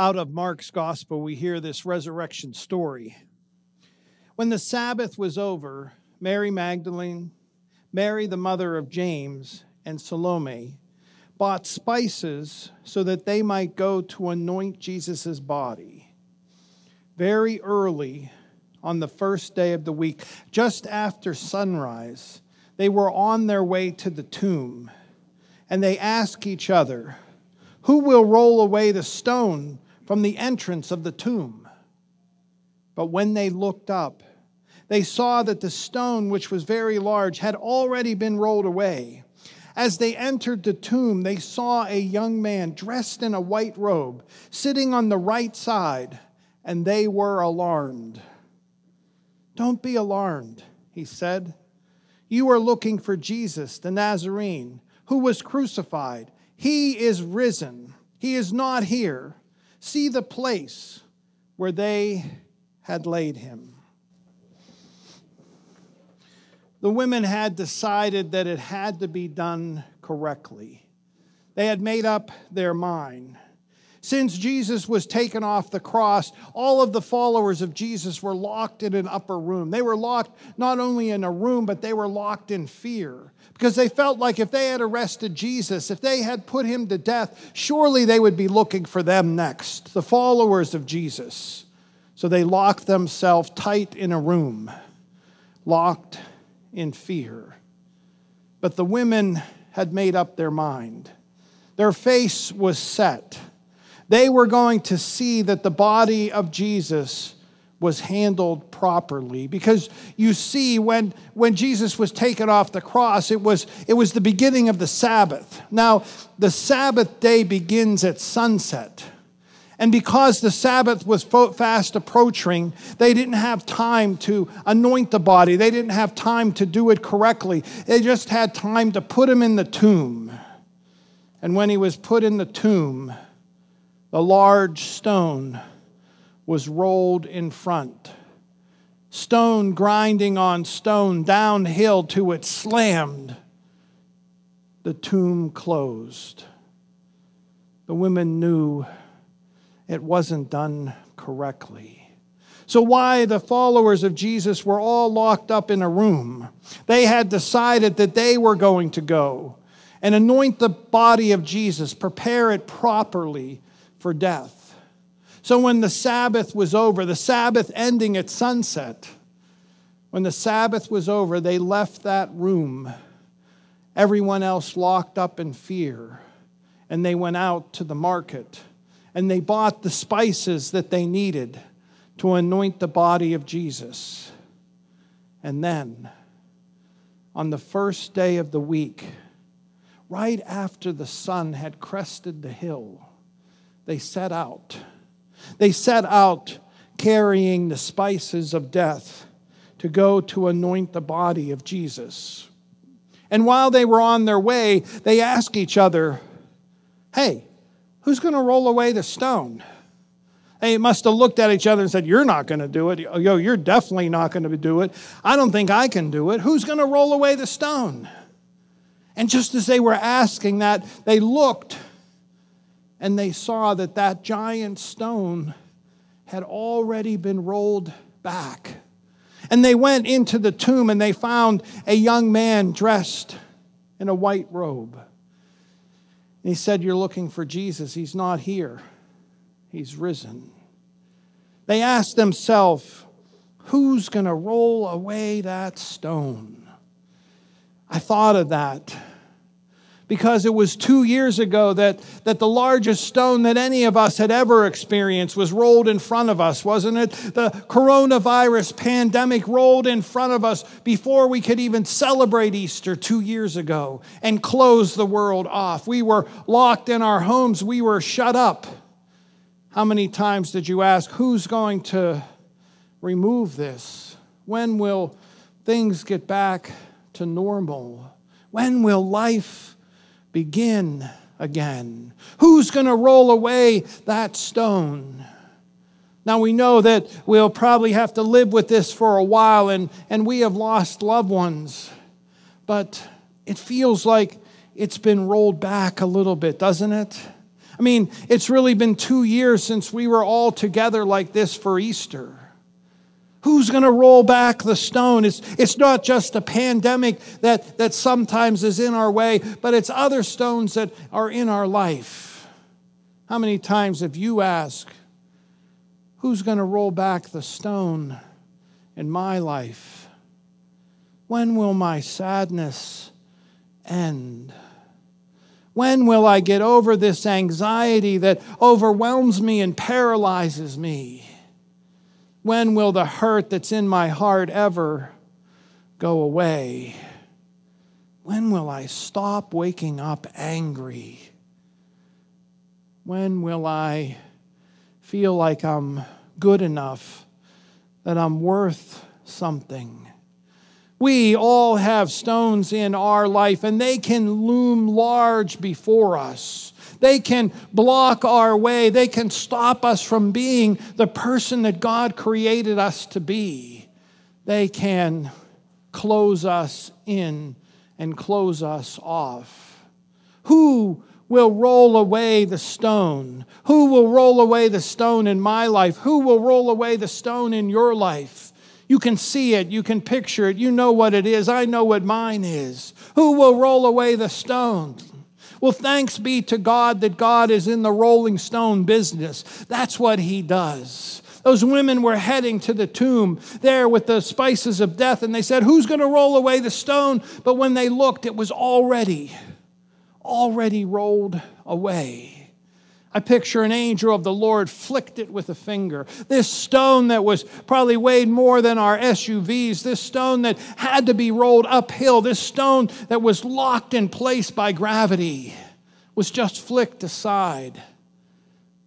out of Mark's gospel, we hear this resurrection story. When the Sabbath was over, Mary Magdalene, Mary, the mother of James, and Salome bought spices so that they might go to anoint Jesus' body. Very early on the first day of the week, just after sunrise, they were on their way to the tomb, and they asked each other, Who will roll away the stone from the entrance of the tomb? But when they looked up, they saw that the stone, which was very large, had already been rolled away. As they entered the tomb, they saw a young man dressed in a white robe sitting on the right side, and they were alarmed. Don't be alarmed, he said. You are looking for Jesus, the Nazarene, who was crucified. He is risen. He is not here. See the place where they had laid him. The women had decided that it had to be done correctly. They had made up their mind. Since Jesus was taken off the cross, all of the followers of Jesus were locked in an upper room. They were locked not only in a room, but they were locked in fear because they felt like if they had arrested Jesus, if they had put him to death, surely they would be looking for them next, the followers of Jesus. So they locked themselves tight in a room, locked in fear. But the women had made up their mind. Their face was set. They were going to see that the body of Jesus was handled properly because you see when when Jesus was taken off the cross it was it was the beginning of the sabbath now the sabbath day begins at sunset and because the Sabbath was fast approaching, they didn't have time to anoint the body. They didn't have time to do it correctly. They just had time to put him in the tomb. And when he was put in the tomb, the large stone was rolled in front. Stone grinding on stone downhill to it slammed. The tomb closed. The women knew it wasn't done correctly. So, why the followers of Jesus were all locked up in a room? They had decided that they were going to go and anoint the body of Jesus, prepare it properly for death. So, when the Sabbath was over, the Sabbath ending at sunset, when the Sabbath was over, they left that room, everyone else locked up in fear, and they went out to the market and they bought the spices that they needed to anoint the body of Jesus. And then, on the first day of the week, right after the sun had crested the hill, they set out. They set out carrying the spices of death to go to anoint the body of Jesus. And while they were on their way, they asked each other, Hey, Who's going to roll away the stone? They must have looked at each other and said, You're not going to do it. Yo, you're definitely not going to do it. I don't think I can do it. Who's going to roll away the stone? And just as they were asking that, they looked and they saw that that giant stone had already been rolled back. And they went into the tomb and they found a young man dressed in a white robe. And he said, You're looking for Jesus. He's not here, he's risen. They asked themselves, Who's going to roll away that stone? I thought of that because it was two years ago that, that the largest stone that any of us had ever experienced was rolled in front of us, wasn't it? The coronavirus pandemic rolled in front of us before we could even celebrate Easter two years ago and close the world off. We were locked in our homes, we were shut up. How many times did you ask, who's going to remove this? When will things get back to normal? When will life begin again? Who's going to roll away that stone? Now we know that we'll probably have to live with this for a while, and, and we have lost loved ones. But it feels like it's been rolled back a little bit, doesn't it? I mean, it's really been two years since we were all together like this for Easter. Who's going to roll back the stone? It's, it's not just a pandemic that, that sometimes is in our way, but it's other stones that are in our life. How many times have you asked, Who's going to roll back the stone in my life? When will my sadness end? When will I get over this anxiety that overwhelms me and paralyzes me? When will the hurt that's in my heart ever go away? When will I stop waking up angry? When will I feel like I'm good enough, that I'm worth something? We all have stones in our life, and they can loom large before us. They can block our way. They can stop us from being the person that God created us to be. They can close us in and close us off. Who will roll away the stone? Who will roll away the stone in my life? Who will roll away the stone in your life? You can see it, you can picture it, you know what it is. I know what mine is. Who will roll away the stone? Well, thanks be to God that God is in the rolling stone business. That's what He does. Those women were heading to the tomb there with the spices of death, and they said, Who's going to roll away the stone? But when they looked, it was already, already rolled away. I picture an angel of the Lord flicked it with a finger. This stone that was probably weighed more than our SUVs, this stone that had to be rolled uphill, this stone that was locked in place by gravity, was just flicked aside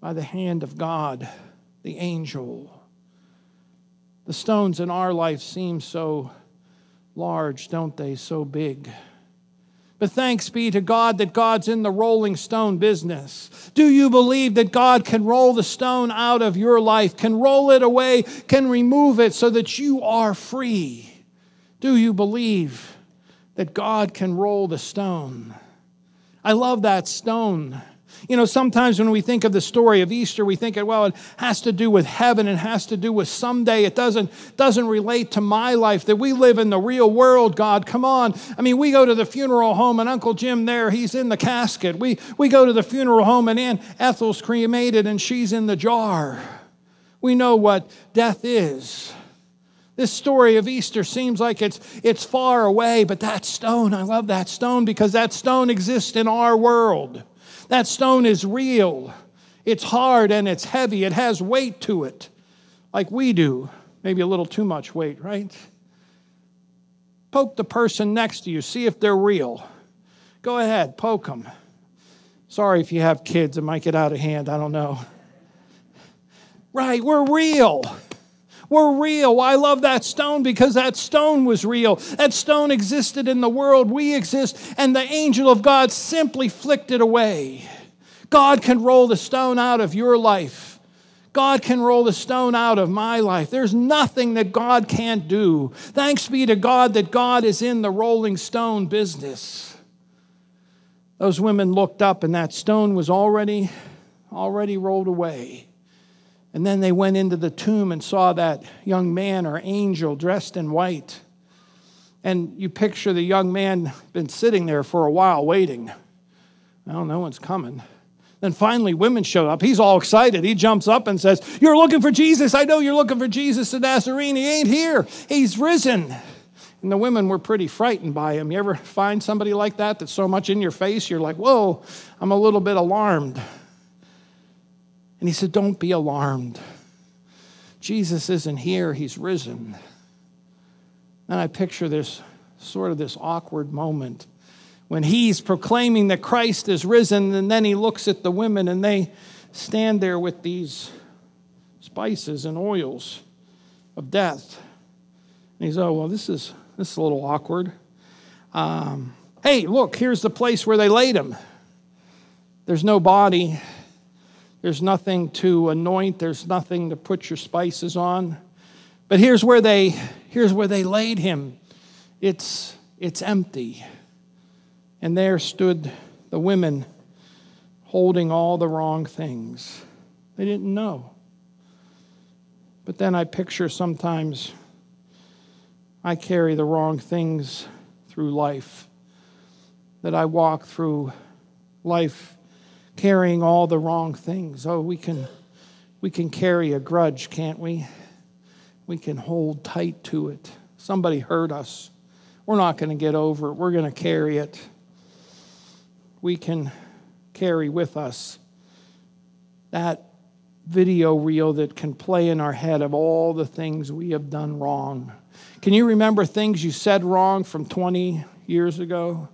by the hand of God, the angel. The stones in our life seem so large, don't they? So big. But thanks be to God that God's in the rolling stone business. Do you believe that God can roll the stone out of your life, can roll it away, can remove it so that you are free? Do you believe that God can roll the stone? I love that stone you know, sometimes when we think of the story of Easter, we think, well, it has to do with heaven, it has to do with someday. It doesn't, doesn't relate to my life, that we live in the real world, God. Come on. I mean, we go to the funeral home and Uncle Jim there, he's in the casket. We, we go to the funeral home and Aunt Ethel's cremated and she's in the jar. We know what death is. This story of Easter seems like it's, it's far away, but that stone, I love that stone because that stone exists in our world. That stone is real. It's hard and it's heavy. It has weight to it, like we do. Maybe a little too much weight, right? Poke the person next to you, see if they're real. Go ahead, poke them. Sorry if you have kids, it might get out of hand. I don't know. Right, we're real. We're real. I love that stone because that stone was real. That stone existed in the world. We exist. And the angel of God simply flicked it away. God can roll the stone out of your life. God can roll the stone out of my life. There's nothing that God can't do. Thanks be to God that God is in the rolling stone business. Those women looked up and that stone was already already rolled away. And then they went into the tomb and saw that young man or angel dressed in white. And you picture the young man been sitting there for a while waiting. Well, no one's coming. Then finally, women show up. He's all excited. He jumps up and says, You're looking for Jesus. I know you're looking for Jesus the Nazarene. He ain't here. He's risen. And the women were pretty frightened by him. You ever find somebody like that that's so much in your face, you're like, Whoa, I'm a little bit alarmed. And he said, Don't be alarmed. Jesus isn't here, he's risen. And I picture this sort of this awkward moment when he's proclaiming that Christ is risen, and then he looks at the women and they stand there with these spices and oils of death. And he's, oh, well, this is, this is a little awkward. Um, hey, look, here's the place where they laid him. There's no body. There's nothing to anoint, there's nothing to put your spices on. But here's where they here's where they laid him. It's it's empty. And there stood the women holding all the wrong things. They didn't know. But then I picture sometimes I carry the wrong things through life, that I walk through life carrying all the wrong things. Oh, we can, we can carry a grudge, can't we? We can hold tight to it. Somebody hurt us. We're not going to get over it. We're going to carry it. We can carry with us that video reel that can play in our head of all the things we have done wrong. Can you remember things you said wrong from 20 years ago?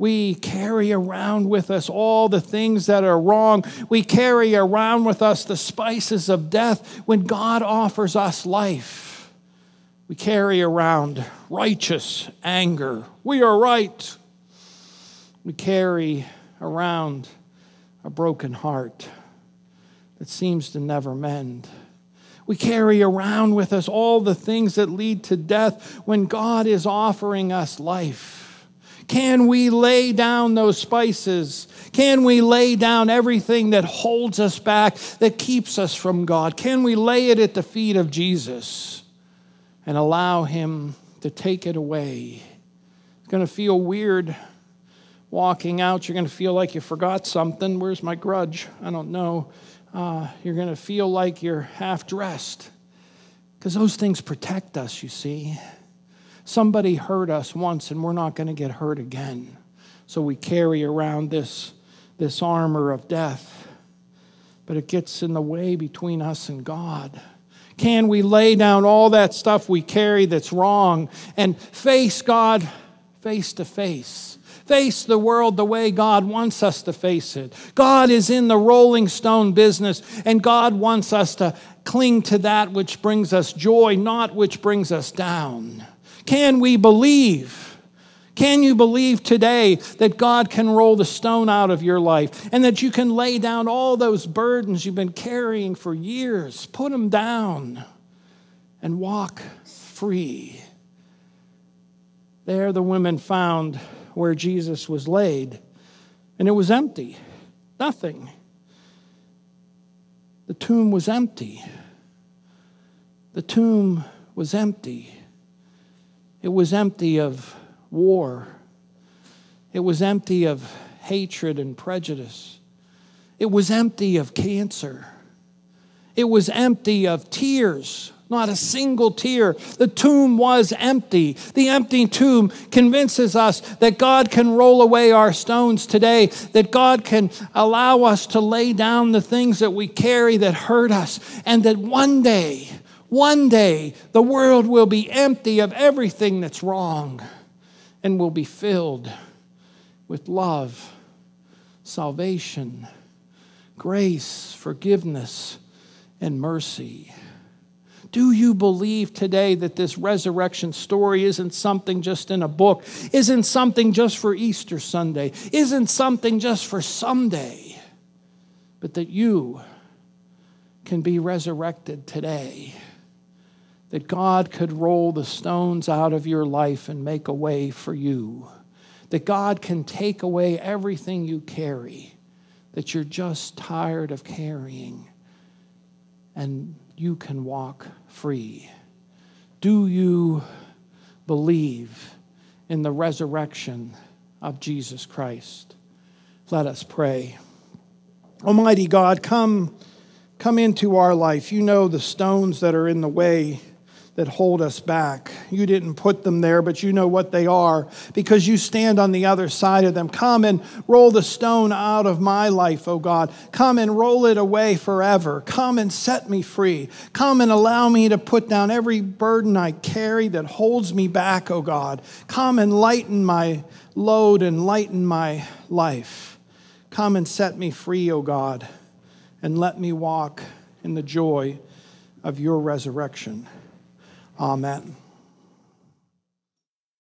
We carry around with us all the things that are wrong. We carry around with us the spices of death when God offers us life. We carry around righteous anger. We are right. We carry around a broken heart that seems to never mend. We carry around with us all the things that lead to death when God is offering us life. Can we lay down those spices? Can we lay down everything that holds us back, that keeps us from God? Can we lay it at the feet of Jesus and allow Him to take it away? It's going to feel weird walking out. You're going to feel like you forgot something. Where's my grudge? I don't know. Uh, you're going to feel like you're half dressed because those things protect us, you see. Somebody hurt us once and we're not going to get hurt again. So we carry around this, this armor of death, but it gets in the way between us and God. Can we lay down all that stuff we carry that's wrong and face God face to face? Face the world the way God wants us to face it. God is in the rolling stone business, and God wants us to cling to that which brings us joy, not which brings us down. Can we believe? Can you believe today that God can roll the stone out of your life and that you can lay down all those burdens you've been carrying for years? Put them down and walk free. There, the women found where Jesus was laid, and it was empty nothing. The tomb was empty. The tomb was empty. It was empty of war. It was empty of hatred and prejudice. It was empty of cancer. It was empty of tears, not a single tear. The tomb was empty. The empty tomb convinces us that God can roll away our stones today, that God can allow us to lay down the things that we carry that hurt us, and that one day, one day, the world will be empty of everything that's wrong and will be filled with love, salvation, grace, forgiveness, and mercy. Do you believe today that this resurrection story isn't something just in a book, isn't something just for Easter Sunday, isn't something just for someday, but that you can be resurrected today? That God could roll the stones out of your life and make a way for you. That God can take away everything you carry that you're just tired of carrying and you can walk free. Do you believe in the resurrection of Jesus Christ? Let us pray. Almighty God, come, come into our life. You know the stones that are in the way that hold us back. You didn't put them there, but you know what they are because you stand on the other side of them. Come and roll the stone out of my life, O God. Come and roll it away forever. Come and set me free. Come and allow me to put down every burden I carry that holds me back, O God. Come and lighten my load and lighten my life. Come and set me free, O God, and let me walk in the joy of your resurrection. Amen.